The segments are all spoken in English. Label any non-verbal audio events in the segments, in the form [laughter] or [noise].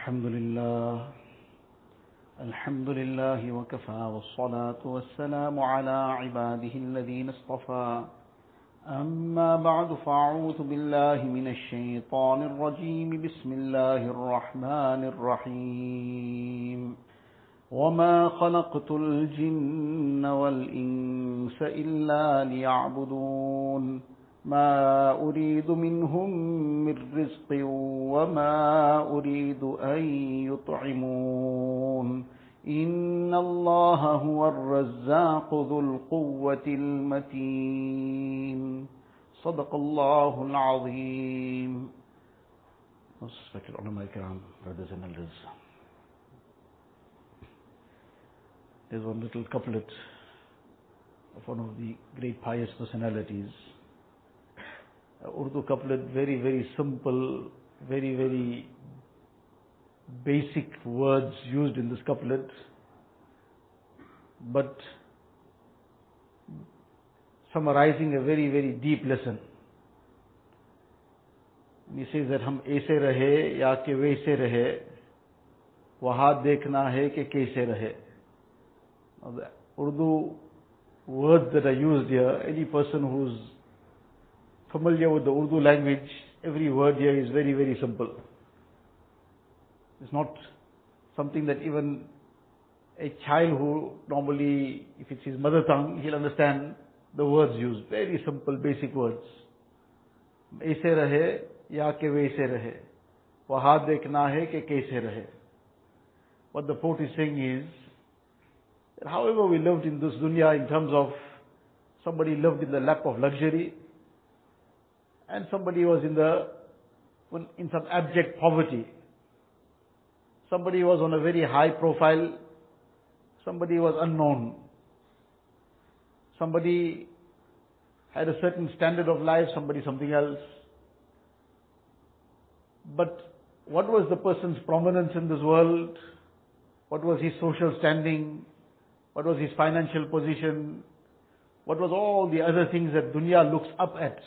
الحمد لله. الحمد لله وكفى والصلاة والسلام على عباده الذين اصطفى. أما بعد فأعوذ بالله من الشيطان الرجيم. بسم الله الرحمن الرحيم. وما خلقت الجن والإنس إلا ليعبدون. ما أريد منهم من رزق وما أريد أن يطعمون إن الله هو الرزاق ذو القوة المتين صدق الله العظيم ulama ikram, brothers and elders. There's one little couplet of one of the great pious personalities. Urdu couplet, very, very simple, very, very basic words used in this couplet, but summarizing a very, very deep lesson. He says that हम ऐसे रहे या कि वैसे रहे वहां देखना है कि कैसे रहे Now the Urdu words that are used here, any person who's familiar with the Urdu language, every word here is very, very simple. It's not something that even a child who normally, if it's his mother tongue, he'll understand the words used. Very simple, basic words. ऐसे रहे या के वैसे रहे वहां देखना है कि कैसे रहे What the poet is saying is that however we lived in this dunya in terms of somebody lived in the lap of luxury, and somebody was in the in some abject poverty. Somebody was on a very high profile. Somebody was unknown. Somebody had a certain standard of life, somebody something else. But what was the person's prominence in this world? What was his social standing? What was his financial position? What was all the other things that dunya looks up at?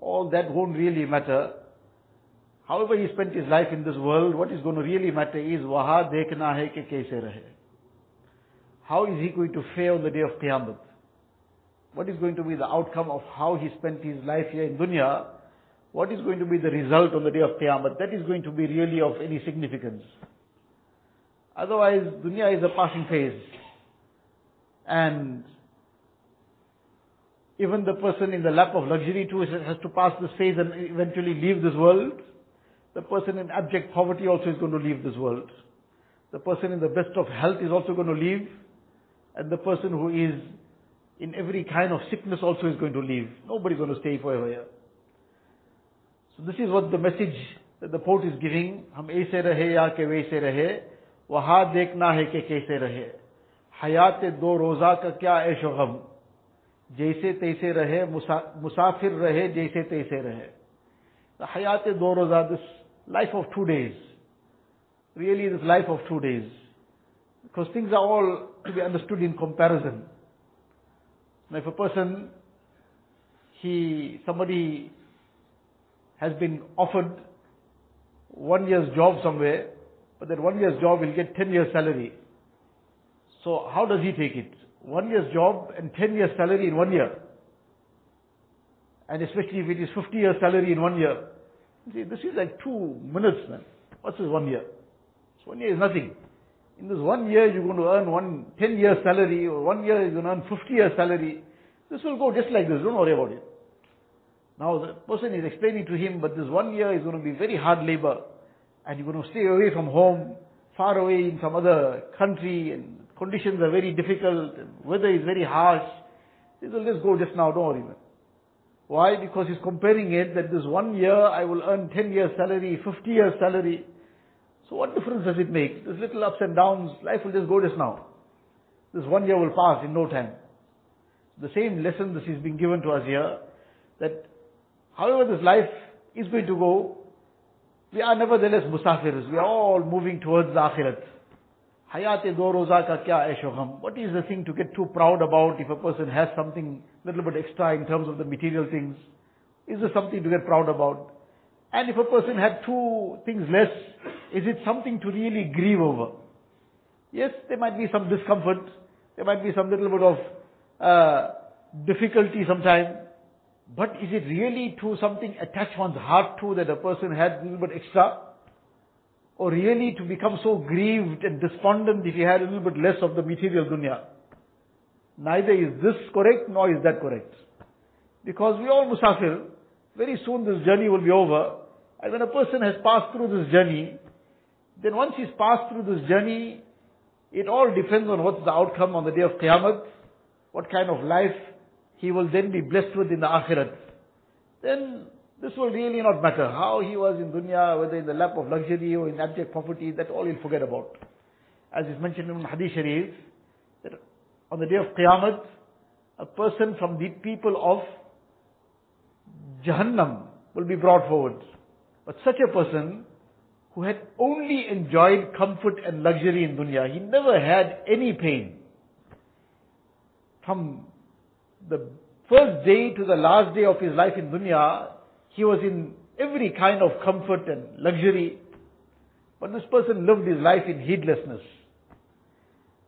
All that won't really matter. However he spent his life in this world, what is going to really matter is waha dekhna hai ke kaise rahe. How is he going to fare on the day of Qiyamah? What is going to be the outcome of how he spent his life here in dunya? What is going to be the result on the day of Qiyamah? That is going to be really of any significance. Otherwise, dunya is a passing phase. And even the person in the lap of luxury too has to pass this phase and eventually leave this world. The person in abject poverty also is going to leave this world. The person in the best of health is also going to leave. And the person who is in every kind of sickness also is going to leave. Nobody is going to stay forever here. So this is what the message that the poet is giving. Hum aise rahe ya ke waise rahe. Waha dekna hai ke kaise rahe. Hayat do roza ka kya aish gham. जैसे तैसे रहे मुसाफिर रहे जैसे तैसे रहे हयात दो रोजा this life of two days really this life of two days because things are all to be understood in comparison if a person he somebody has been offered one year's job somewhere but that one year's job will get 10 years salary so how does he take it One year's job and 10 years salary in one year. And especially if it is 50 years salary in one year. See, this is like two minutes, man. What's this one year? So one year is nothing. In this one year, you're going to earn one 10 years salary, or one year you're going to earn 50 years salary. This will go just like this. Don't worry about it. Now the person is explaining to him, but this one year is going to be very hard labor. And you're going to stay away from home, far away in some other country, and conditions are very difficult, weather is very harsh. This will just go just now, don't worry. Man. Why? Because he's comparing it that this one year I will earn 10 years salary, 50 years salary. So what difference does it make? There's little ups and downs, life will just go just now. This one year will pass in no time. The same lesson this is being given to us here, that however this life is going to go, we are nevertheless musafirs. We are all moving towards the akhirat. Hayat do roza ka kya aisho What is the thing to get too proud about if a person has something little bit extra in terms of the material things? Is there something to get proud about? And if a person had two things less, Is it something to really grieve over? Yes, there might be some discomfort. There might be some little bit of uh, difficulty sometimes. But is it really to something attach one's heart to that a person had a little bit extra? Or really to become so grieved and despondent if he had a little bit less of the material dunya? Neither is this correct nor is that correct. Because we all musafir, very soon this journey will be over. And when a person has passed through this journey, then once he's passed through this journey, it all depends on what's the outcome on the day of Qiyamah, what kind of life he will then be blessed with in the Akhirat. Then this will really not matter. How he was in dunya, whether in the lap of luxury or in abject poverty, that all he'll forget about. As is mentioned in Hadith Sharif, that on the day of Qiyamah, a person from the people of Jahannam will be brought forward. But such a person who had only enjoyed comfort and luxury in dunya, he never had any pain. From the first day to the last day of his life in dunya, he was in every kind of comfort and luxury. But this person lived his life in heedlessness.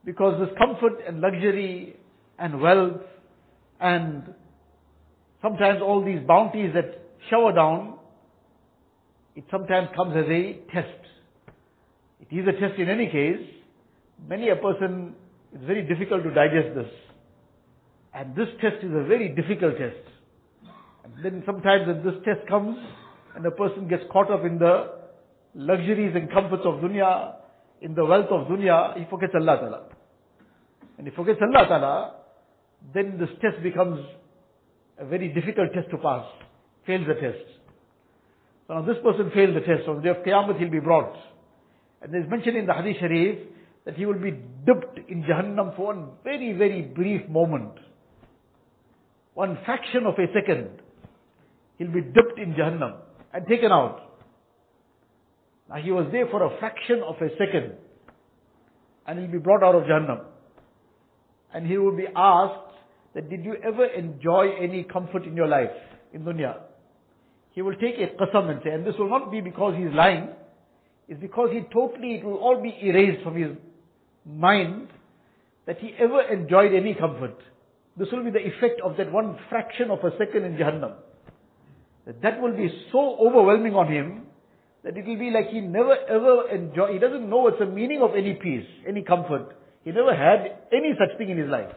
Because this comfort and luxury and wealth and sometimes all these bounties that shower down, it sometimes comes as a test. It is a test in any case. Many a person, it's very difficult to digest this. And this test is a very difficult test. Then sometimes when this test comes, and a person gets caught up in the luxuries and comforts of dunya, in the wealth of dunya, he forgets Allah Ta'ala. And he forgets Allah Ta'ala, then this test becomes a very difficult test to pass. Fails the test. So now this person failed the test. On the day of Qiyamah he'll be brought. And there's mentioned in the Hadith Sharif that he will be dipped in Jahannam for one very, very brief moment. One fraction of a second. He'll be dipped in Jahannam and taken out. Now he was there for a fraction of a second. And he'll be brought out of Jahannam. And he will be asked that did you ever enjoy any comfort in your life, in dunya? He will take a qasam and say, and this will not be because he's lying, it's because he totally, it will all be erased from his mind that he ever enjoyed any comfort. This will be the effect of that one fraction of a second in Jahannam. That, that will be so overwhelming on him that it will be like he never ever enjoy, he doesn't know what's the meaning of any peace, any comfort. He never had any such thing in his life.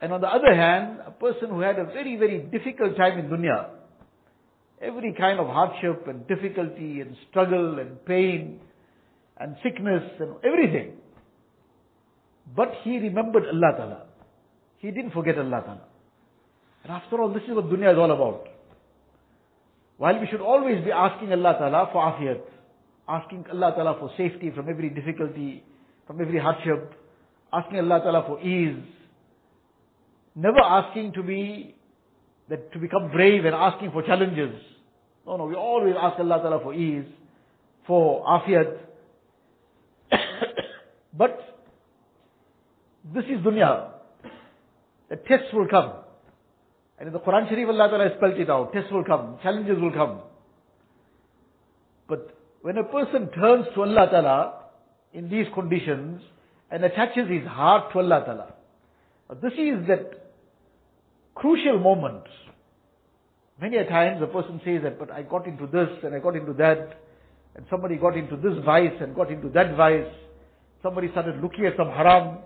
And on the other hand, a person who had a very, very difficult time in dunya, every kind of hardship and difficulty and struggle and pain and sickness and everything. But he remembered Allah Ta'ala. He didn't forget Allah Ta'ala. And after all, this is what dunya is all about. While we should always be asking Allah Ta'ala for afiyat, asking Allah Ta'ala for safety from every difficulty, from every hardship, asking Allah Ta'ala for ease, never asking to be, that to become brave and asking for challenges. No, no, we always ask Allah Ta'ala for ease, for afiyat. [coughs] but, this is dunya. The tests will come. And in the Quran Sharif, Allah Ta'ala has spelled it out. Tests will come, challenges will come. But when a person turns to Allah Ta'ala in these conditions and attaches his heart to Allah Ta'ala, this is that crucial moment. Many a times a person says that, but I got into this and I got into that, and somebody got into this vice and got into that vice. Somebody started looking at some haram,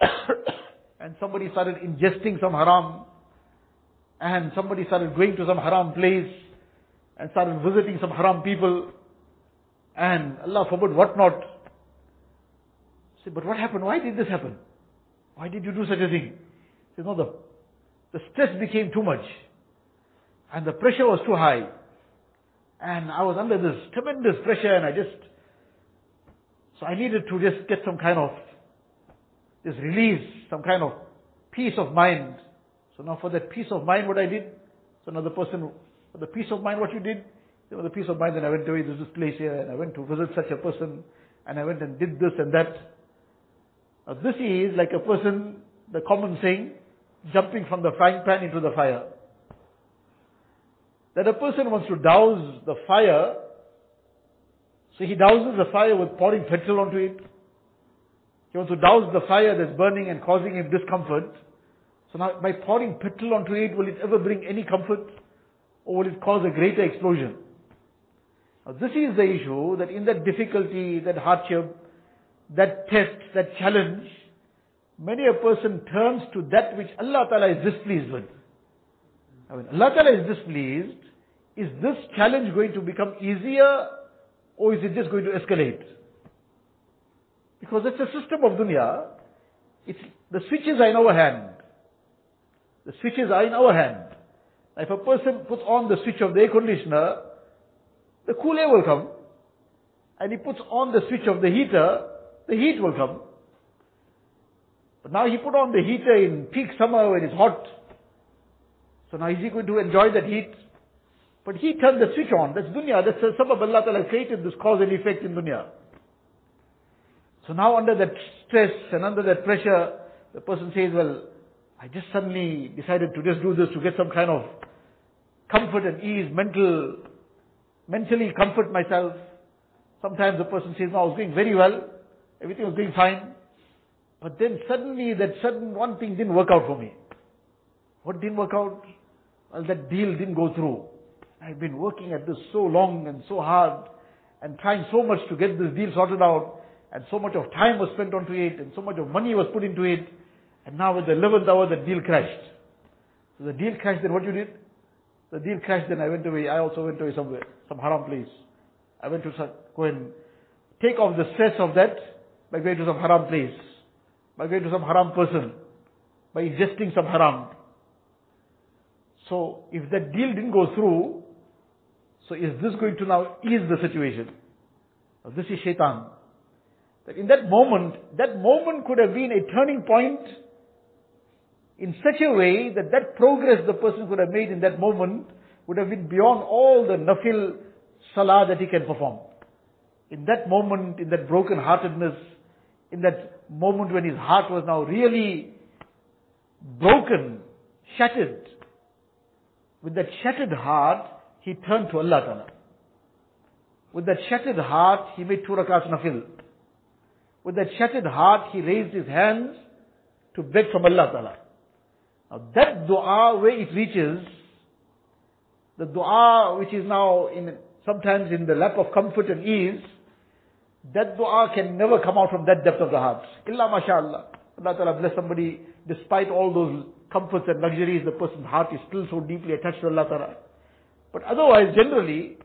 [coughs] and somebody started ingesting some haram, and somebody started going to some haram place, and started visiting some haram people, and Allah forbid what not. Say, but what happened? Why did this happen? Why did you do such a thing? Say, no, the, the stress became too much. And the pressure was too high. And I was under this tremendous pressure and I just, so I needed to just get some kind of, this release, some kind of peace of mind. So now for that peace of mind, what I did, so now the person, for the peace of mind, what you did, you know, the peace of mind, then I went away to this place here, and I went to visit such a person, and I went and did this and that. Now this is like a person, the common saying, jumping from the frying pan into the fire. That a person wants to douse the fire, So he douses the fire with pouring petrol onto it. He wants to douse the fire that's burning and causing him discomfort. So now by pouring petrol onto it, will it ever bring any comfort? Or will it cause a greater explosion? Now this is the issue that in that difficulty, that hardship, that test, that challenge, many a person turns to that which Allah Ta'ala is displeased with. I mean, Allah Ta'ala is displeased. Is this challenge going to become easier or is it just going to escalate? Because it's a system of dunya. It's, the switches are in our hand. The switches are in our hand. If a person puts on the switch of the air conditioner, the cool air will come. And he puts on the switch of the heater, the heat will come. But now he put on the heater in peak summer when it's hot. So now is he going to enjoy that heat? But he turned the switch on. That's dunya. That's the sabab Allah Ta'ala created this cause and effect in dunya. So now under that stress and under that pressure, the person says, well, I just suddenly decided to just do this to get some kind of comfort and ease, mental, mentally comfort myself. Sometimes the person says, no, I was doing very well. Everything was going fine. But then suddenly that sudden one thing didn't work out for me. What didn't work out? Well, that deal didn't go through. I've been working at this so long and so hard and trying so much to get this deal sorted out and so much of time was spent onto it and so much of money was put into it and now at the 11th hour the deal crashed. So the deal crashed then what you did? The deal crashed then I went away, I also went away somewhere, some haram place. I went to go and take off the stress of that by going to some haram place, by going to some haram person, by ingesting some haram. So if that deal didn't go through, so is this going to now ease the situation? Now this is shaitan. That in that moment, that moment could have been a turning point in such a way that that progress the person could have made in that moment would have been beyond all the nafil salah that he can perform. In that moment, in that broken heartedness, in that moment when his heart was now really broken, shattered, with that shattered heart, he turned to Allah Ta'ala. With that shattered heart, he made two rakats nafil. With that shattered heart, he raised his hands to beg from Allah Ta'ala. Now that dua, where it reaches, the dua which is now in, sometimes in the lap of comfort and ease, that dua can never come out from that depth of the heart. Illa mashallah. Allah Ta'ala bless somebody, despite all those comforts and luxuries, the person's heart is still so deeply attached to Allah Ta'ala. But otherwise, generally,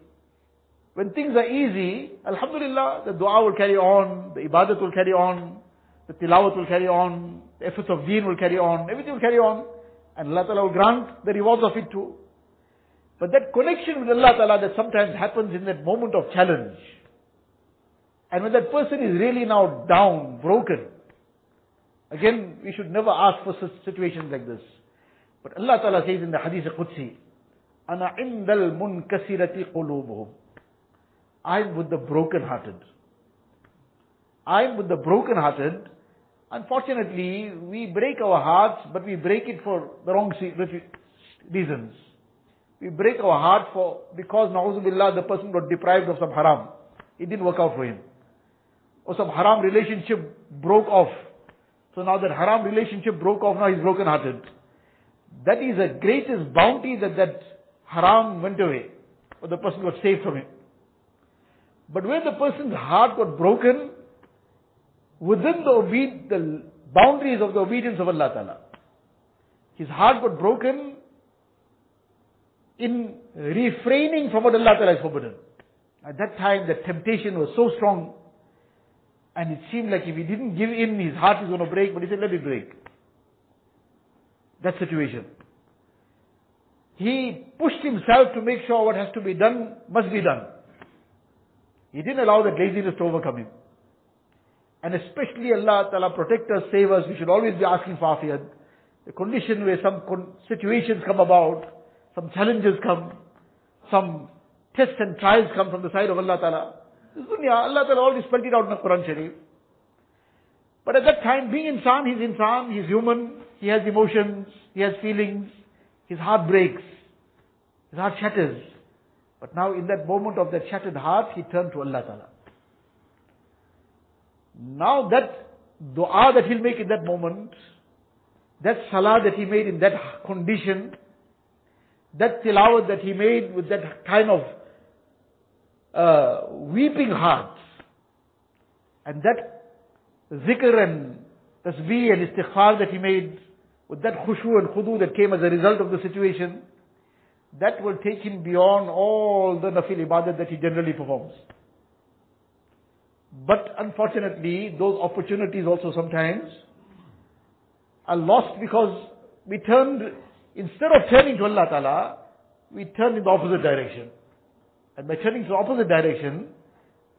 when things are easy, Alhamdulillah, the dua will carry on, the ibadat will carry on, the tilawat will carry on, the efforts of deen will carry on, everything will carry on, and Allah Ta'ala will grant the rewards of it too. But that connection with Allah Ta'ala that sometimes happens in that moment of challenge, and when that person is really now down, broken, again, we should never ask for situations like this. But Allah Ta'ala says in the Hadith Qudsi, أَنَا عِنْدَ الْمُنْكَسِرَةِ قُلُوبُهُمْ I'm with the broken-hearted. I'm with the broken-hearted. Unfortunately, we break our hearts, but we break it for the wrong reasons. We break our heart for, because na'uzubillah, the person got deprived of some haram. It didn't work out for him. Or some haram relationship broke off. So now that haram relationship broke off, now he's broken hearted. That is the greatest bounty that that haram went away. Or the person got saved from it. But when the person's heart got broken, within the, obe- the boundaries of the obedience of Allah Ta'ala, his heart got broken in refraining from what Allah Ta'ala has forbidden. At that time, the temptation was so strong, and it seemed like if he didn't give in, his heart is going to break, but he said, let it break. That situation. He pushed himself to make sure what has to be done must be done. He didn't allow that laziness to overcome him. And especially Allah Ta'ala protect us, save us, we should always be asking for afiyat. The condition where some con- situations come about, some challenges come, some tests and trials come from the side of Allah Ta'ala. This dunya, Allah Ta'ala already spelled it out in the Quran Sharif. But at that time, being insan, he's insan, he's human, he has emotions, he has feelings, his heart breaks, his heart shatters. But now in that moment of that shattered heart, he turned to Allah Ta'ala. Now that dua that he'll make in that moment, that salah that he made in that condition, that tilawat that he made with that kind of uh, weeping heart, and that zikr and tasbih and istighfar that he made, with that khushu and khudu that came as a result of the situation, that will take him beyond all the nafil ibadat that he generally performs. But unfortunately, those opportunities also sometimes are lost because we turned, instead of turning to Allah Ta'ala, we turned in the opposite direction. And by turning to the opposite direction,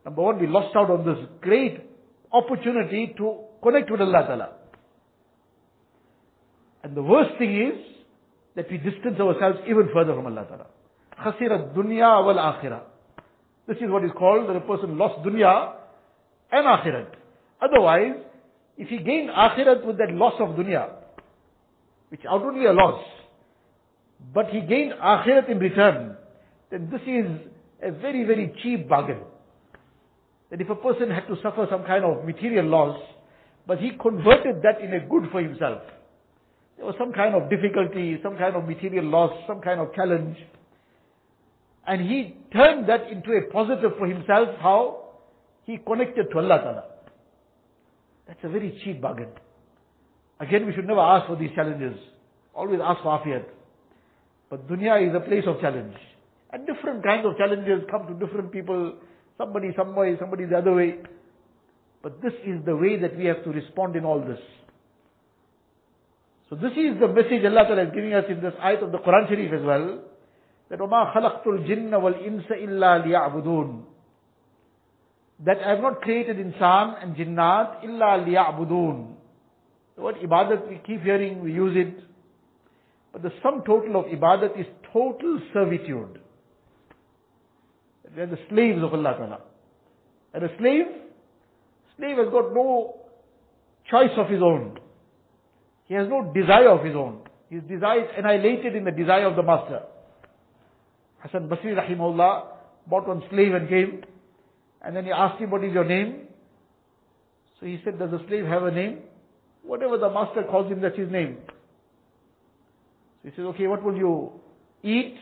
number one, we lost out on this great opportunity to connect with Allah Ta'ala. And the worst thing is that we distance ourselves even further from Allah Ta'ala. Khasira dunya wal akhirah. This is what is called that a person lost dunya and akhirat. Otherwise, if he gained akhirat with that loss of dunya, which outwardly a loss, but he gained akhirat in return, then this is a very, very cheap bargain. That if a person had to suffer some kind of material loss, but he converted that in a good for himself. There was some kind of difficulty, some kind of material loss, some kind of challenge. And he turned that into a positive for himself. How? He connected to Allah Ta'ala. That's a very cheap bargain. Again, we should never ask for these challenges. Always ask for afiyat. But dunya is a place of challenge. And different kinds of challenges come to different people. Somebody some way, somebody the other way. But this is the way that we have to respond in all this. So this is the message Allah Ta'ala is giving us in this ayat of the Quran Sharif as well. That وَمَا خَلَقْتُ الْجِنَّ وَالْإِنسَ إِلَّا لِيَعْبُدُونَ that I have not created insan and jinnat illa liya'budun. The word ibadat we keep hearing, we use it. But the sum total of ibadat is total servitude. We are the slaves of Allah Ta'ala. And a slave, slave has got no choice of his own. He has no desire of his own. His desire is annihilated in the desire of the master. Hassan Basri rahimahullah bought one slave and came and then he asked him, what is your name? So he said, does the slave have a name? Whatever the master calls him, that's his name. So he says, okay, what will you eat?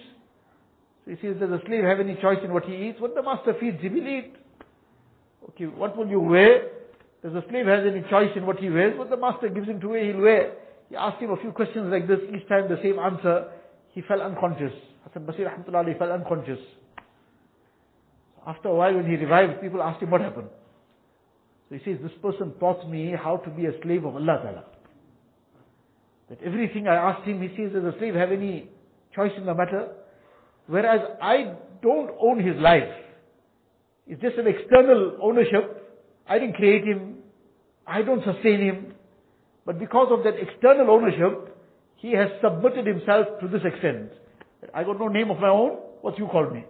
So he says, does the slave have any choice in what he eats? What the master feeds him, he'll eat. Okay, what will you wear? Does the slave have any choice in what he wears? What the master gives him to wear, he'll wear. He asked him a few questions like this, each time the same answer. He fell unconscious. Hassan Basri Rahmatullah fell unconscious. After a while when he revived, people asked him what happened. So he says, this person taught me how to be a slave of Allah Ta'ala. That everything I asked him, he says, does a slave have any choice in the matter? Whereas I don't own his life. It's just an external ownership. I didn't create him. I don't sustain him. But because of that external ownership, he has submitted himself to this extent. I got no name of my own. What you call me?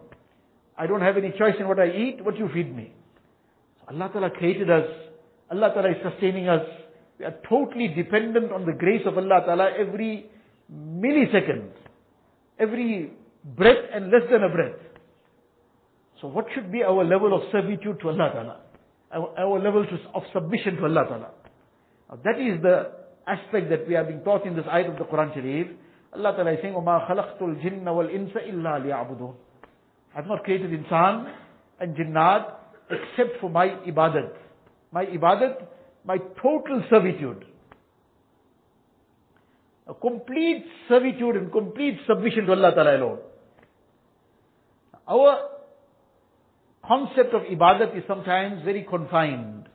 I don't have any choice in what I eat, what you feed me. So Allah Ta'ala created us. Allah Ta'ala is sustaining us. We are totally dependent on the grace of Allah Ta'ala every millisecond. Every breath and less than a breath. So what should be our level of servitude to Allah Ta'ala? Our, our level to, of submission to Allah Ta'ala. Now that is the aspect that we are being taught in this ayat of the Quran Sharif. Allah Ta'ala is saying, وَمَا خَلَقْتُ الْجِنَّ وَالْإِنسَ إِلَّا لِيَعْبُدُونَ I've not created insan and jinnat except for my ibadat. My ibadat, my total servitude. A complete servitude and complete submission to Allah Ta'ala alone. Our concept of ibadat is sometimes very confined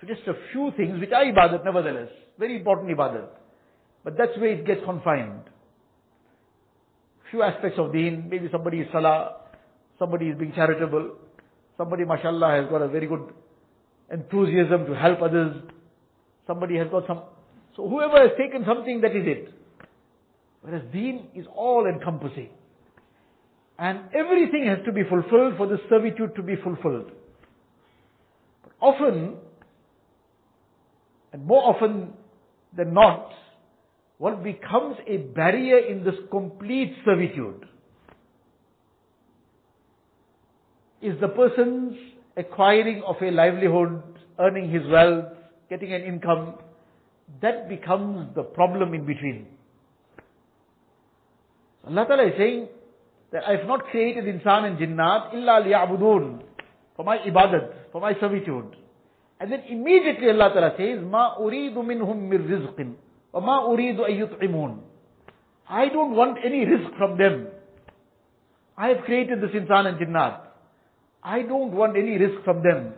to just a few things which are ibadat nevertheless. Very important ibadat. But that's where it gets confined few aspects of deen. Maybe somebody is salah, somebody is being charitable, somebody, mashallah, has got a very good enthusiasm to help others, somebody has got some. So whoever has taken something, that is it. Whereas deen is all encompassing. And everything has to be fulfilled for the servitude to be fulfilled. But often, and more often than not, what becomes a barrier in this complete servitude is the person's acquiring of a livelihood, earning his wealth, getting an income, that becomes the problem in between. Allah Ta'ala is saying that I have not created insan and jinnat illa liya'budun, for my ibadat, for my servitude. And then immediately Allah Ta'ala says, Ma uridu minhum mir rizqin, ma uridu ayyut'imun. I don't want any rizq from them. I have created this insan and jinnat. I don't want any rizq from them.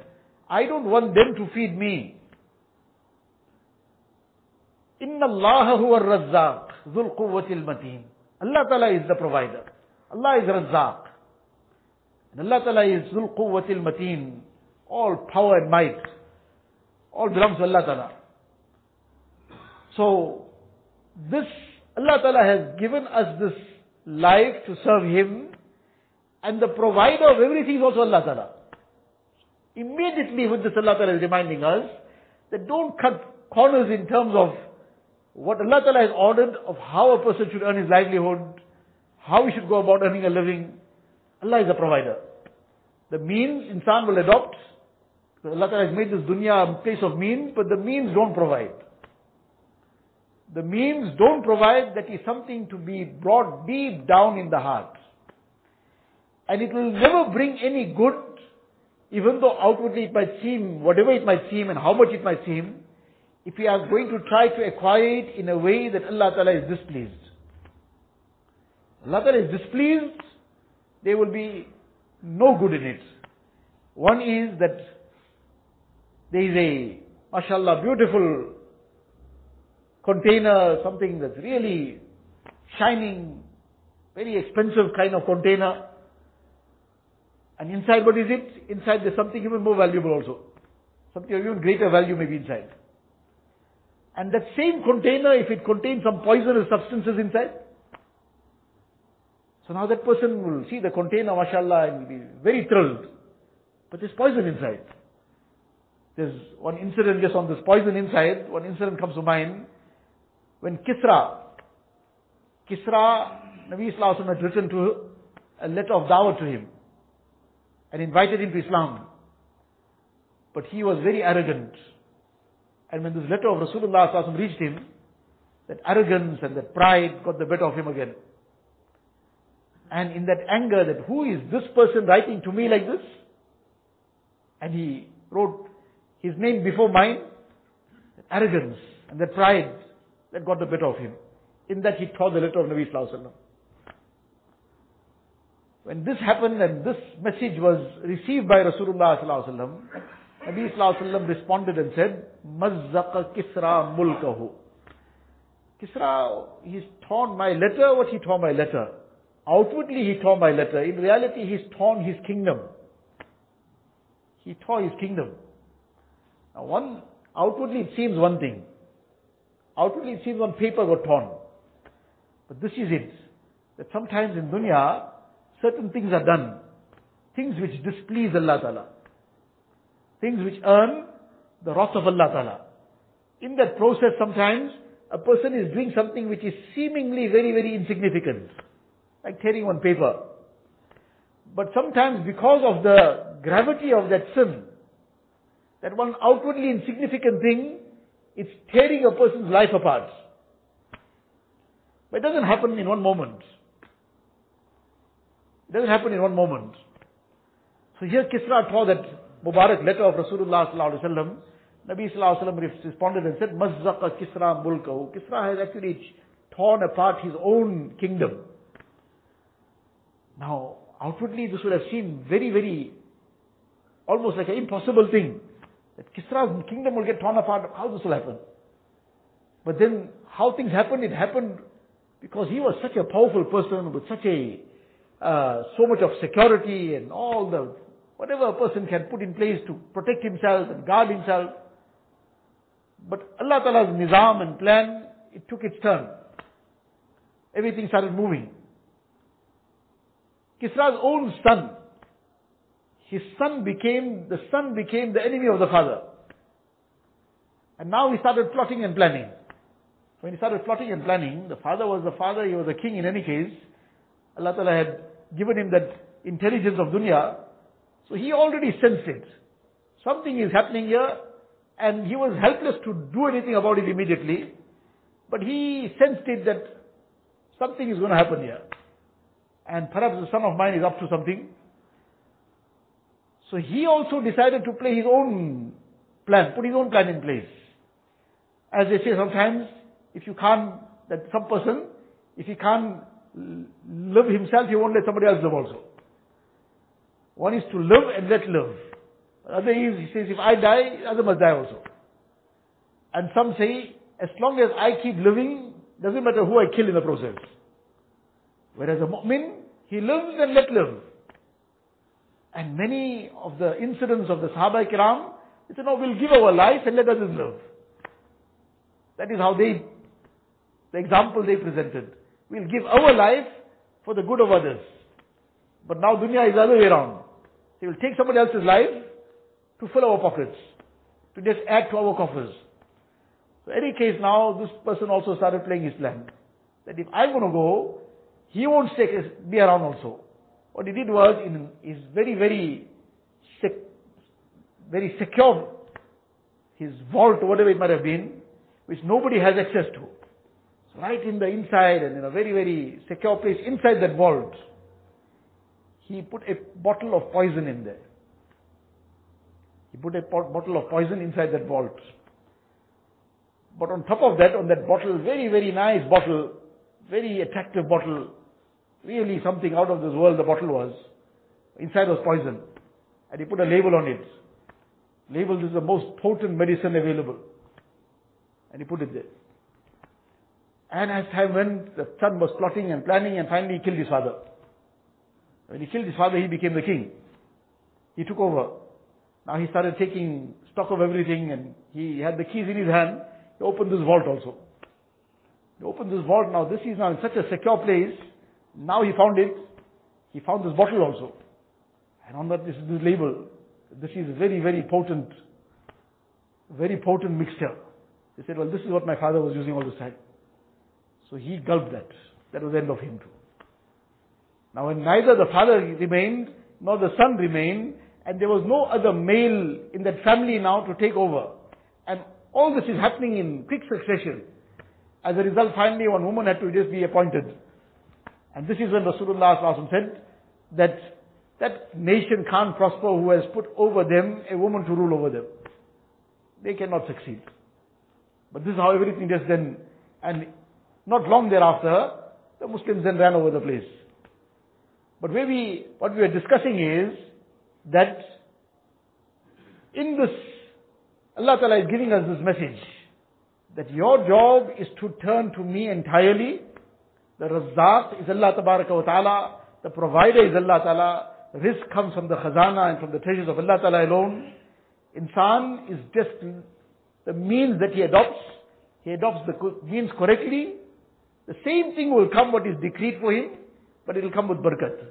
I don't want them to feed me. Inna Allah huwa razzaq, dhul quwwatil mateen. Allah Ta'ala is the provider. Allah is Razzaq. And Allah Ta'ala is Zul Quwwatil Mateen. All power and might. All belongs to Allah Ta'ala. So, this, Allah Ta'ala has given us this life to serve Him. And the provider of everything is also Allah Ta'ala. Immediately with this Allah Ta'ala is reminding us that don't cut corners in terms of what Allah Ta'ala has ordered of how a person should earn his livelihood, how he should go about earning a living. Allah is a provider. The means insan will adopt. Allah Ta'ala has made this dunya a place of means, but the means don't provide. The means don't provide, that is something to be brought deep down in the heart. And it will never bring any good, even though outwardly it might seem, whatever it might seem and how much it might seem, if we are going to try to acquire it in a way that Allah Ta'ala is displeased. Allah Ta'ala is displeased, there will be no good in it. One is that there is a, mashallah, beautiful container, something that's really shining, very expensive kind of container. And inside what is it? Inside there's something even more valuable also. Something of even greater value may be inside. And that same container, if it contains some poisonous substances inside, so now that person will see the container, mashallah, and will be very thrilled. But there's poison inside. There's one incident just on this poison inside, one incident comes to mind. When Kisra, Kisra, Nabi Islam had written to a letter of dawah to him and invited him to Islam. But he was very arrogant. And when this letter of Rasulullah reached him, that arrogance and that pride got the better of him again. And in that anger that who is this person writing to me like this? And he wrote his name before mine. That arrogance and that pride that got the better of him. In that he tore the letter of Nabi Sallallahu When this happened and this message was received by Rasulullah Sallallahu Nabi Sallallahu responded and said, Mazzaqa Kisra mulkahu. Kisra, he's torn my letter, what he tore my letter? Outwardly he tore my letter. In reality he's torn his kingdom. He tore his kingdom. Now one, outwardly it seems one thing. Outwardly it seems on paper got torn. But this is it. That sometimes in dunya, certain things are done. Things which displease Allah Ta'ala. Things which earn the wrath of Allah Ta'ala. In that process sometimes, a person is doing something which is seemingly very, very insignificant like tearing on paper. But sometimes because of the gravity of that sin, that one outwardly insignificant thing, it's tearing a person's life apart. But it doesn't happen in one moment. It doesn't happen in one moment. So here Kisra tore that Mubarak letter of Rasulullah sallallahu alaihi wasallam. Nabi sallallahu alaihi wasallam responded and said, "Mazzaqa Kisra mulkahu." Kisra has actually torn apart his own kingdom. Now, outwardly this would have seemed very, very, almost like an impossible thing. That Kisra's kingdom will get torn apart. How this will happen? But then, how things happened, it happened because he was such a powerful person with such a, uh, so much of security and all the, whatever a person can put in place to protect himself and guard himself. But Allah Ta'ala's nizam and plan, it took its turn. Everything started moving. Kisra's own son, his son became, the son became the enemy of the father. And now he started plotting and planning. When he started plotting and planning, the father was the father, he was a king in any case. Allah Ta'ala had given him that intelligence of dunya. So he already sensed it. Something is happening here. And he was helpless to do anything about it immediately. But he sensed it that something is going to happen here. And perhaps the son of mine is up to something. So he also decided to play his own plan, put his own plan in place. As they say sometimes, if you can't, that some person, if he can't love himself, he won't let somebody else love also. One is to love and let. The other is, he says, if I die, the other must die also. And some say, as long as I keep living, doesn't matter who I kill in the process. Whereas a mu'min, he lives and let live. And many of the incidents of the Sahaba Kiram, they said, no, we'll give our life and let others live. That is how they, the example they presented. We'll give our life for the good of others. But now dunya is the other way around. They will take somebody else's life to fill our pockets, to just add to our coffers. So any case now, this person also started playing his plan. That if I'm going to go, he won't stay, be around also. What he did was, in his very, very, sec, very secure, his vault, whatever it might have been, which nobody has access to. Right in the inside and in a very, very secure place inside that vault, he put a bottle of poison in there. He put a bottle of poison inside that vault. But on top of that, on that bottle, very, very nice bottle, very attractive bottle, really something out of this world the bottle was. Inside was poison. And he put a label on it. Label, this is the most potent medicine available. And he put it there. And as time went, the son was plotting and planning and finally he killed his father. When he killed his father, he became the king. He took over. Now he started taking stock of everything and he had the keys in his hand. He opened this vault also. He opened this vault. Now this is now in such a secure place. Now he found it. He found this bottle also. And on that this is this label. This is very, very potent, very potent mixture. He said, well, this is what my father was using all this time. So he gulped that. That was the end of him too. Now when neither the father remained, nor the son remained, and there was no other male in that family now to take over. And all this is happening in quick succession. As a result, finally one woman had to just be appointed. And this is when Rasulullah said that that nation can't prosper who has put over them a woman to rule over them. They cannot succeed. But this is how everything just then, and not long thereafter, the Muslims then ran over the place. But where we, what we are discussing is that in this, Allah Ta'ala is giving us this message that your job is to turn to me entirely. The Razzaq is Allah Ta'ala. The provider is Allah Ta'ala. Rizq comes from the khazana and from the treasures of Allah Ta'ala alone. Insan is just the means that he adopts. He adopts the means correctly. The same thing will come what is decreed for him, but it will come with barakat.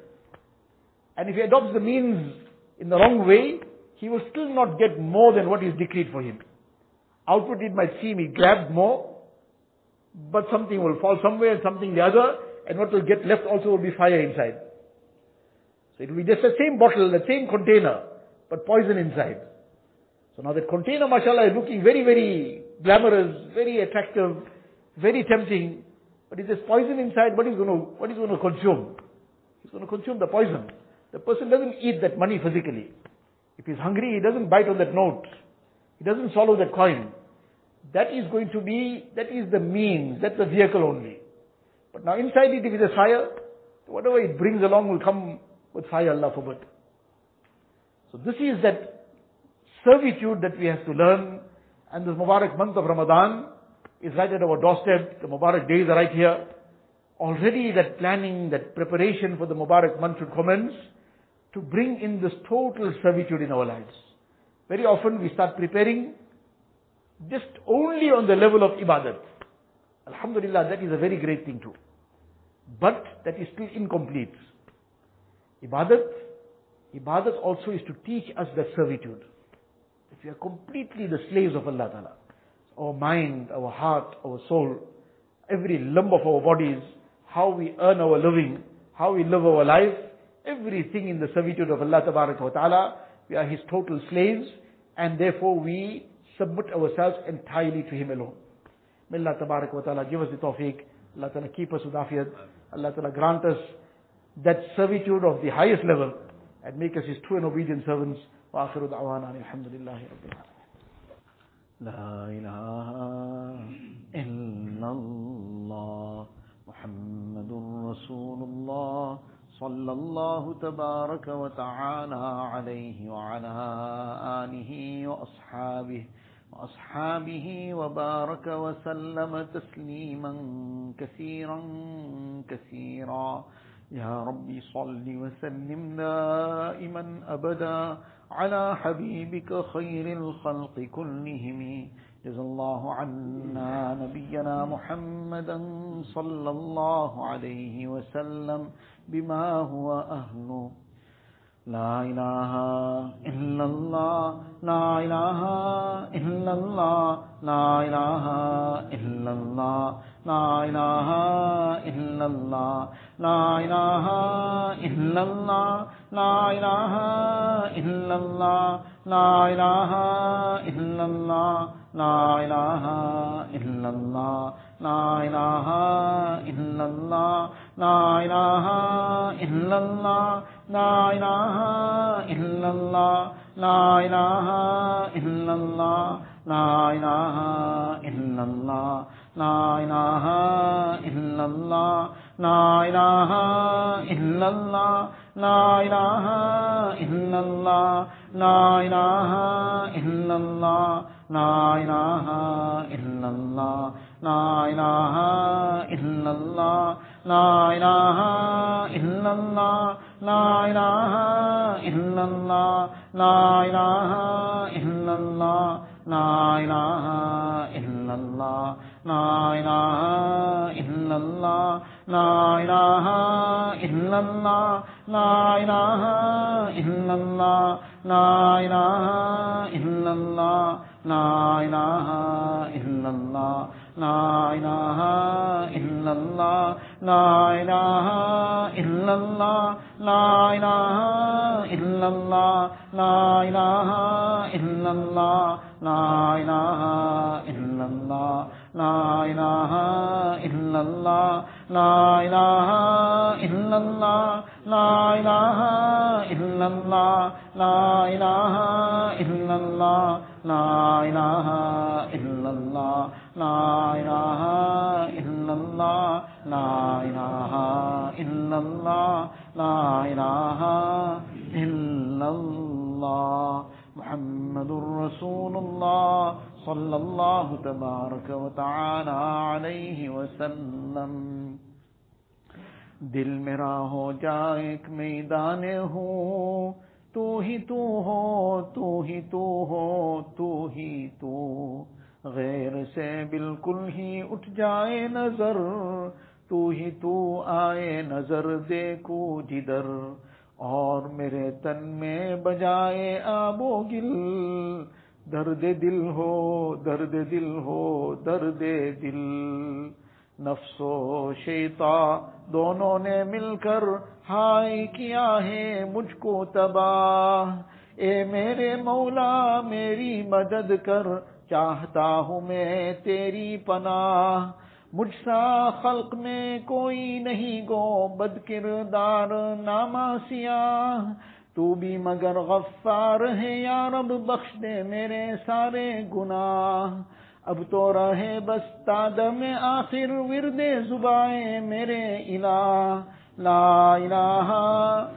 And if he adopts the means in the wrong way, he will still not get more than what is decreed for him. Outward it might seem he grabbed more, but something will fall somewhere and something the other, and what will get left also will be fire inside. So it will be just the same bottle, the same container, but poison inside. So now that container, mashallah, is looking very, very glamorous, very attractive, very tempting, but if there's poison inside, what is going to, what is going to consume? He's going to consume the poison. The person doesn't eat that money physically. If he's hungry, he doesn't bite on that note. He doesn't swallow that coin. That is going to be, that is the means, that's the vehicle only. But now inside it, if it is fire, whatever it brings along will come with fire, Allah forbid. So this is that servitude that we have to learn. And this Mubarak month of Ramadan is right at our doorstep. The Mubarak days are right here. Already that planning, that preparation for the Mubarak month should commence to bring in this total servitude in our lives. Very often we start preparing just only on the level of ibadat. Alhamdulillah, that is a very great thing too. But that is still incomplete. Ibadat, ibadat also is to teach us that servitude. If we are completely the slaves of Allah Ta'ala, our mind, our heart, our soul, every limb of our bodies, how we earn our living, how we live our life, everything in the servitude of Allah Ta'ala, we are His total slaves, and therefore we submit ourselves entirely to Him alone. May Allah Tabarak wa Ta'ala give us the tawfiq. Allah Ta'ala keep us with afiyat. Allah Ta'ala grant us that servitude of the highest level and make us His true and obedient servants. وآخر دعوانا الحمد لله رب العالمين لا إله إلا الله محمد رسول الله صلى الله تبارك وتعالى عليه وعلى آله وأصحابه وأصحابه وبارك وسلم تسليما كثيرا كثيرا. يا ربي صل وسلم دائما أبدا على حبيبك خير الخلق كلهم. جزا الله عنا نبينا محمدا صلى الله عليه وسلم بما هو أهله لا إله إلا الله لا إله إلا الله لا إله إلا الله لا إله إلا الله لا إله إلا الله لا إله إلا الله لا إله إلا الله لا إله إلا الله لا إله إلا الله لا إله إلا الله لا الہ الا اللہ لا الہ الا اللہ لا الہ الا اللہ لا الہ الا اللہ لا الہ الا اللہ لا الہ الا اللہ لا الہ الا اللہ لا الہ الا اللہ لا الہ الا اللہ لا الہ الا اللہ لا الہ الا اللہ لا الہ الا اللہ لا الہ الا اللہ لا الہ الا اللہ لا الہ الا اللہ لا الہ الا اللہ لا الہ الا اللہ لا الہ الا اللہ لا الہ الا اللہ لا الہ الا اللہ لا الہ الا اللہ لا الہ الا اللہ لا الہ الا اللہ لا الہ الا اللہ لا الہ الا اللہ لا الہ الا اللہ لا الہ الا اللہ لا الہ الا اللہ لا الہ الا اللہ لا الہ الا اللہ لا الہ الا اللہ محمد الرسول اللہ صلی اللہ تبارک و تعالی وسلم. دل میرا ہو جا ایک میدان ہوں تو ہی تو ہو، تو ہی تو ہو، تو ہی تو غیر سے بالکل ہی اٹھ جائے نظر، تو ہی تو آئے نظر دیکھو جدر۔ اور میرے تن میں بجائے آبو گل، درد دل ہو، درد دل ہو، درد دل۔ نفس و شیتا دونوں نے مل کر ہائے کیا ہے مجھ کو تباہ۔ اے میرے مولا، میری مدد کر۔ چاہتا ہوں میں تیری پناہ، مجھ سا خلق میں کوئی نہیں، گو بد کردار نامہ سیاہ۔ تو بھی مگر غفار ہے یا رب، بخش دے میرے سارے گناہ۔ اب تو رہے بس تادم آخر، ورد زبائیں میرے الہ۔ لا الہ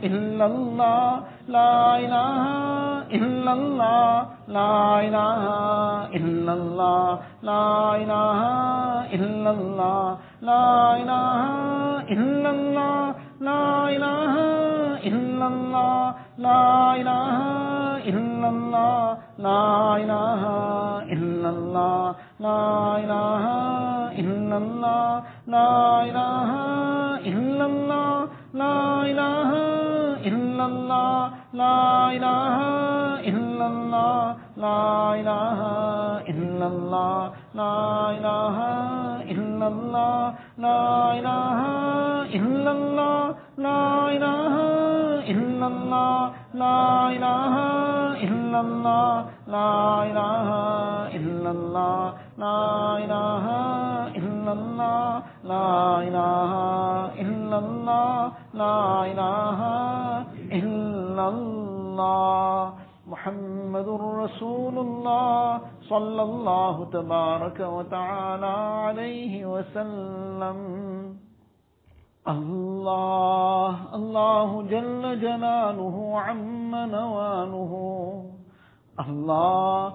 الا اللہ لا الہ الا اللہ لا الہ الا اللہ لا الہ الا اللہ لا الہ الا اللہ لا الہ الا اللہ لا الہ الا اللہ لا الہ الا اللہ لا الہ الا اللہ لا الہ الا اللہ لا الہ الا اللہ لا إله إلا الله، لا إله إلا الله، لا إله إلا الله، لا إله إلا الله، لا إله إلا الله. محمد رسول الله صلى الله تبارك وتعالى عليه وسلم. الله الله جل جلاله عم نواله الله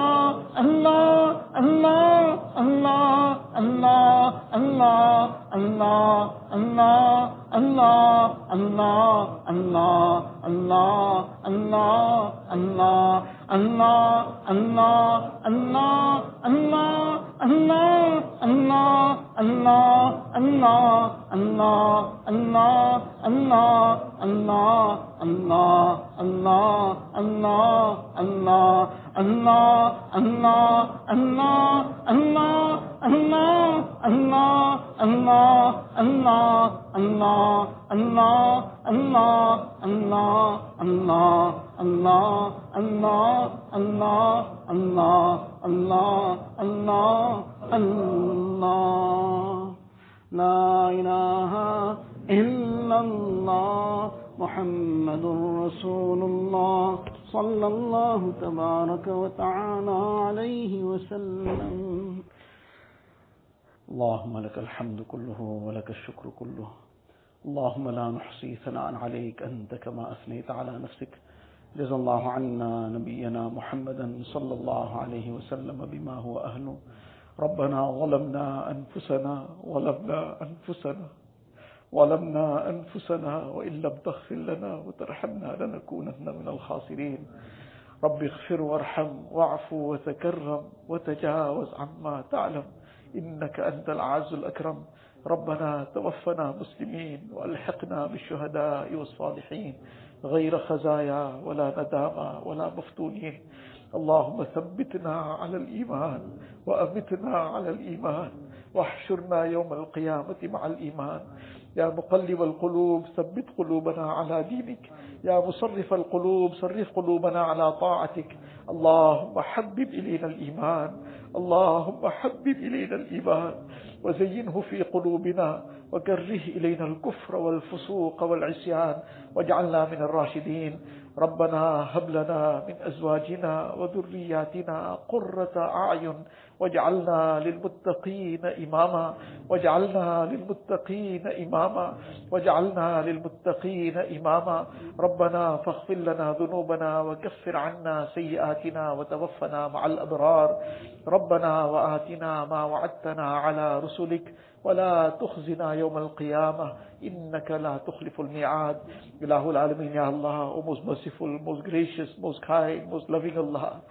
عليك أنت كما أثنيت على نفسك. جزا الله عنا نبينا محمدا صلى الله عليه وسلم بما هو أهله. ربنا ظلمنا أنفسنا ظلمنا أنفسنا. ظلمنا أنفسنا وإن لم تغفر لنا وترحمنا لنكونن من الخاسرين. رب اغفر وارحم واعف وتكرم وتجاوز عما تعلم. إنك أنت العز الأكرم. ربنا توفنا مسلمين وألحقنا بالشهداء والصالحين غير خزايا ولا ندامة ولا مفتونين. اللهم ثبتنا على الإيمان وأمتنا على الإيمان واحشرنا يوم القيامة مع الإيمان. يا مقلب القلوب ثبت قلوبنا على دينك. يا مصرف القلوب صرف قلوبنا على طاعتك. اللهم حبب إلينا الإيمان. اللهم حبب إلينا الإيمان. وزينه في قلوبنا وكره إلينا الكفر والفسوق والعصيان واجعلنا من الراشدين. ربنا هب لنا من أزواجنا وذرياتنا قرة أعين واجعلنا للمتقين إماما واجعلنا للمتقين إماما واجعلنا للمتقين إماما ربنا فاغفر لنا ذنوبنا وكفر عنا سيئاتنا وتوفنا مع الأبرار ربنا وآتنا ما وعدتنا على رسلك. ولا تخزنا يوم القيامة. إنك لا تخلف الميعاد. إله العالمين يا الله O most merciful, most gracious, most kind, most loving Allah.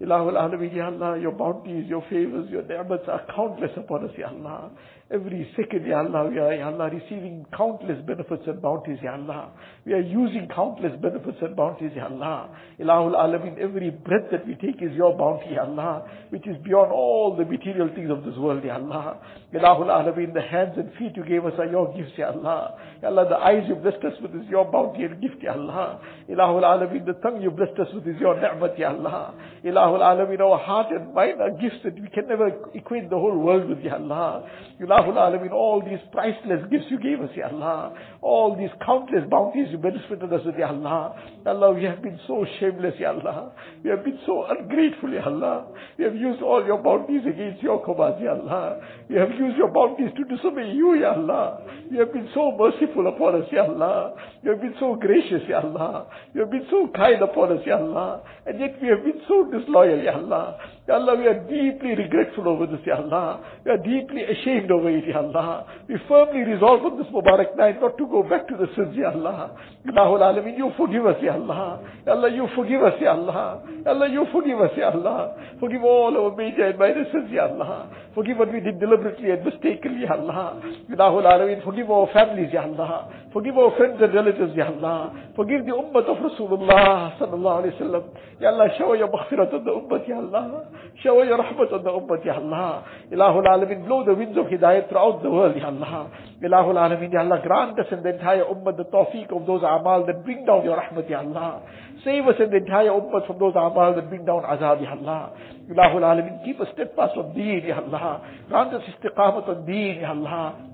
Ilahul Alameen, Ya Allah, your bounties, your favors, your ni'mats are countless upon us, Ya Allah. Every second, Ya Allah, we are, Ya Allah, receiving countless benefits and bounties, Ya Allah. We are using countless benefits and bounties, Ya Allah. Ilahul Alameen, every breath that we take is your bounty, Ya Allah, which is beyond all the material things of this world, Ya Allah. Ilahul Alameen, the hands and feet you gave us are your gifts, Ya Allah. Ya Allah, the eyes you blessed us with is your bounty and gift, Ya Allah. Ilahul Alameen, the tongue you blessed us with is your ni'mat, Ya Allah. Ilahul Alameen, our heart and mind are gifts that we can never equate the whole world with, Ya Allah. Ilahul Ilahul Alamin, all these priceless gifts you gave us, Ya Allah. All these countless bounties you benefited us with, Ya Allah. Allah, we have been so shameless, Ya Allah. We have been so ungrateful, Ya Allah. We have used all your bounties against your commands, Ya Allah. We have used your bounties to disobey you, Ya Allah. You have been so merciful upon us, Ya Allah. You have been so gracious, Ya Allah. You have been so kind upon us, Ya Allah. And yet we have been so disloyal, Ya Allah. Ya Allah, we are deeply regretful over this, Ya Allah. We are deeply ashamed over it, Ya Allah. We firmly resolve on this Mubarak night not to go back to the sins, Ya Allah. Ilahul Alamin, you forgive us, Ya Allah. Ya Allah, you forgive us, Ya Allah. Ya Allah, you forgive us, Ya Allah. Forgive all our major and minor sins, Ya Allah. Forgive what we did deliberately and mistakenly, Ya Allah. Ilahul Alamin, forgive our families, Ya Allah. Forgive our friends and relatives, Ya Allah. Forgive the ummah of Rasulullah sallallahu alayhi wa sallam. Ya Allah, your maghfirat on the ummah, Ya Allah. Shower your rahmat on the ummah, Ya Allah. Ilahul Alamin, blow the winds of hidayat throughout the world, Ya Allah. Ilahul Alamin, Ya Allah, grant us and the entire ummah the tawfiq of those amal that bring down your rahmat, Ya Allah. Save us and the entire ummah from those amal that bring down azab, Ya Allah. Ilahul Alamin, keep us steadfast on deen, Ya Allah. Grant us istiqamat on deen, Ya Allah.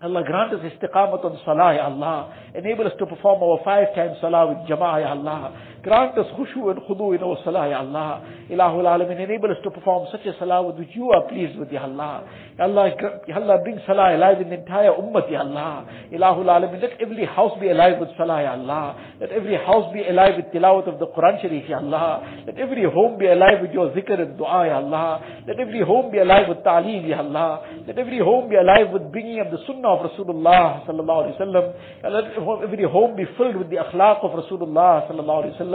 Allah grant us istiqamat on salah, Ya Allah. Enable us to perform our five times salah with jama'ah, Ya Allah. Grant us khushu and khudu in our salah, Ya Allah. Ilahul Alamin, enable us to perform such a salah with which you are pleased with, Ya Allah. Ya Allah, Ya Allah, bring salah alive in the entire ummah, Ya Allah. Ilahul Alamin, let every house be alive with salah, Ya Allah. Let every house be alive with tilawat of the Quran Sharif, Ya Allah. Let every home be alive with your zikr and dua, Ya Allah. Let every home be alive with ta'aleem, Ya Allah. Let every home be alive with bringing of the sunnah of Rasulullah sallallahu alaihi wasallam. Let every home be filled with the akhlaq of Rasulullah sallallahu alaihi wasallam.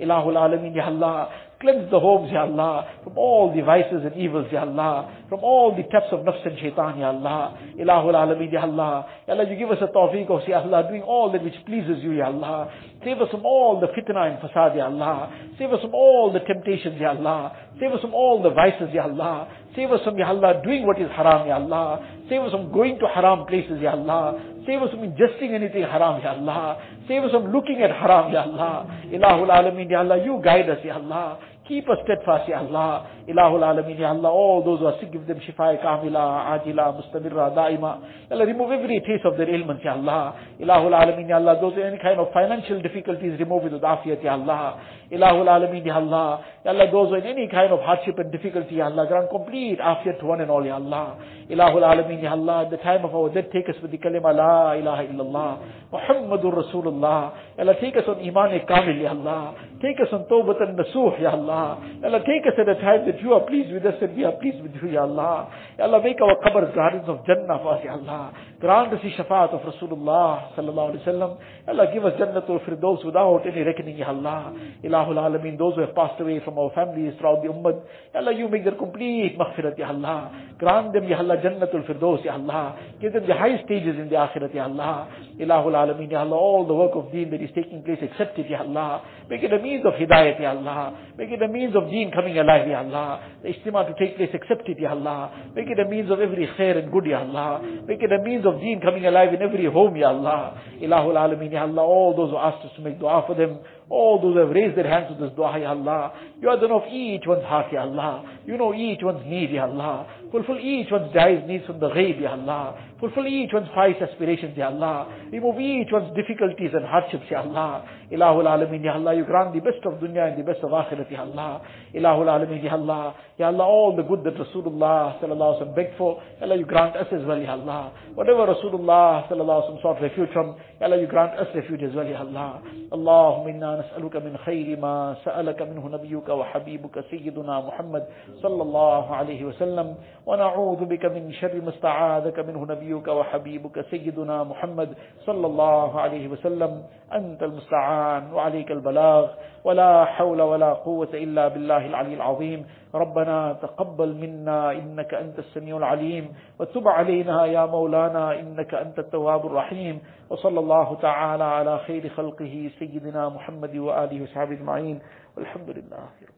Ilahul Alamin, Ya Allah. Cleanse the homes, Ya Allah, from all the vices and evils, Ya Allah, from all the taps of nafs and shaitan, Ya Allah. Ilahul Alamin, Ya Allah. Ya Allah, you give us a tawfiq of, Ya Allah, doing all that which pleases you, Ya Allah. Save us from all the fitna and fasad, Ya Allah. Save us from all the temptations, Ya Allah. Save us from all the vices, Ya Allah. Save us from, Ya Allah, doing what is haram, Ya Allah. Save us from going to haram places, Ya Allah. Save us from ingesting anything haram, Ya Allah. Save us from looking at haram, Ya Allah. Ilahul Alamin, Ya Allah, you guide us, Ya Allah. Keep us steadfast, Ya Allah. Ilahul Alamin, Ya Allah. All those who are sick, give them shifa kamila, ajila, mustamirra, daima. Ya Allah, remove every trace of their ailments, Ya Allah. Ilahul Alamin, Ya Allah. Those in any kind of financial difficulties, remove it with afiyat, Ya Allah. Ilahul Alamin, Ya Allah. Ya Allah, those in any kind of hardship and difficulty, Ya Allah, grant complete afiyat to one and all, Ya Allah. Ilahul Alamin, Ya Allah. At the time of our death, take us with the kalima, La ilaha illallah. Muhammadur Rasulullah. Ya Allah, take us on iman kamil, Ya Allah. Take us on tawbat and nasuh, Ya Allah. Ya Allah, take us at a time that you are pleased with us and we are pleased with you, Ya Allah. Ya Allah, make our qabrs gardens of Jannah for us, Ya Allah. Grant us the shafaat of Rasulullah sallallahu alaihi wasallam. Allah, give us Jannatul Firdaus without any reckoning, Ya Allah. Ilahul Alameen, those who have passed away from our families throughout the ummah, Allah, you make their complete maghfirat, Ya Allah. Grant them, Ya Allah, Jannatul Firdaus, Ya Allah. Give them the high stages in the akhirat, Ya Allah. Ilahul Alameen, Ya Allah, all the work of deen that is taking place, accept it, Ya Allah. Make it a means of hidayat, Ya Allah. Make it a means of deen coming alive, Ya Allah. The ijtima to take place, accept it, Ya Allah. Make it a means of every khair and good, Ya Allah. Make it a means of deen coming alive in every home, Ya Allah. Ilahul Alameen, Ya Allah. All those who asked us to make dua for them, all those have raised their hands to this dua, Ya Allah. You are the know of each one's heart, Ya Allah. You know each one's need, Ya Allah. Fulfill each one's desires, needs from the ghaib, Ya Allah. Fulfill each one's pious aspirations, Ya Allah. Remove each one's difficulties and hardships, Ya Allah. Ilahul Alameen, Ya Allah. You grant the best of dunya and the best of akhirat, Ya Allah. Ilahul Alameen, Ya Allah. Ya Allah, all the good that Rasulullah sallallahu alaihi wasallam begged for, Ya Allah, you grant us as well, Ya Allah. Whatever Rasulullah sallallahu alaihi wasallam sought refuge from, Ya Allah, you grant us refuge as well, Ya Allah. Allahumma inna نسألك من خير ما سألك منه نبيك وحبيبك سيدنا محمد صلى الله عليه وسلم ونعوذ بك من شر ما استعاذك منه نبيك وحبيبك سيدنا محمد صلى الله عليه وسلم. أنت المستعان وعليك البلاغ. ولا حول ولا قوة إلا بالله العلي العظيم. ربنا تقبل منا إنك أنت السميع العليم. وتب علينا يا مولانا إنك أنت التواب الرحيم. وصلى الله تعالى على خير خلقه سيدنا محمد وآله وصحبه أجمعين. والحمد لله رب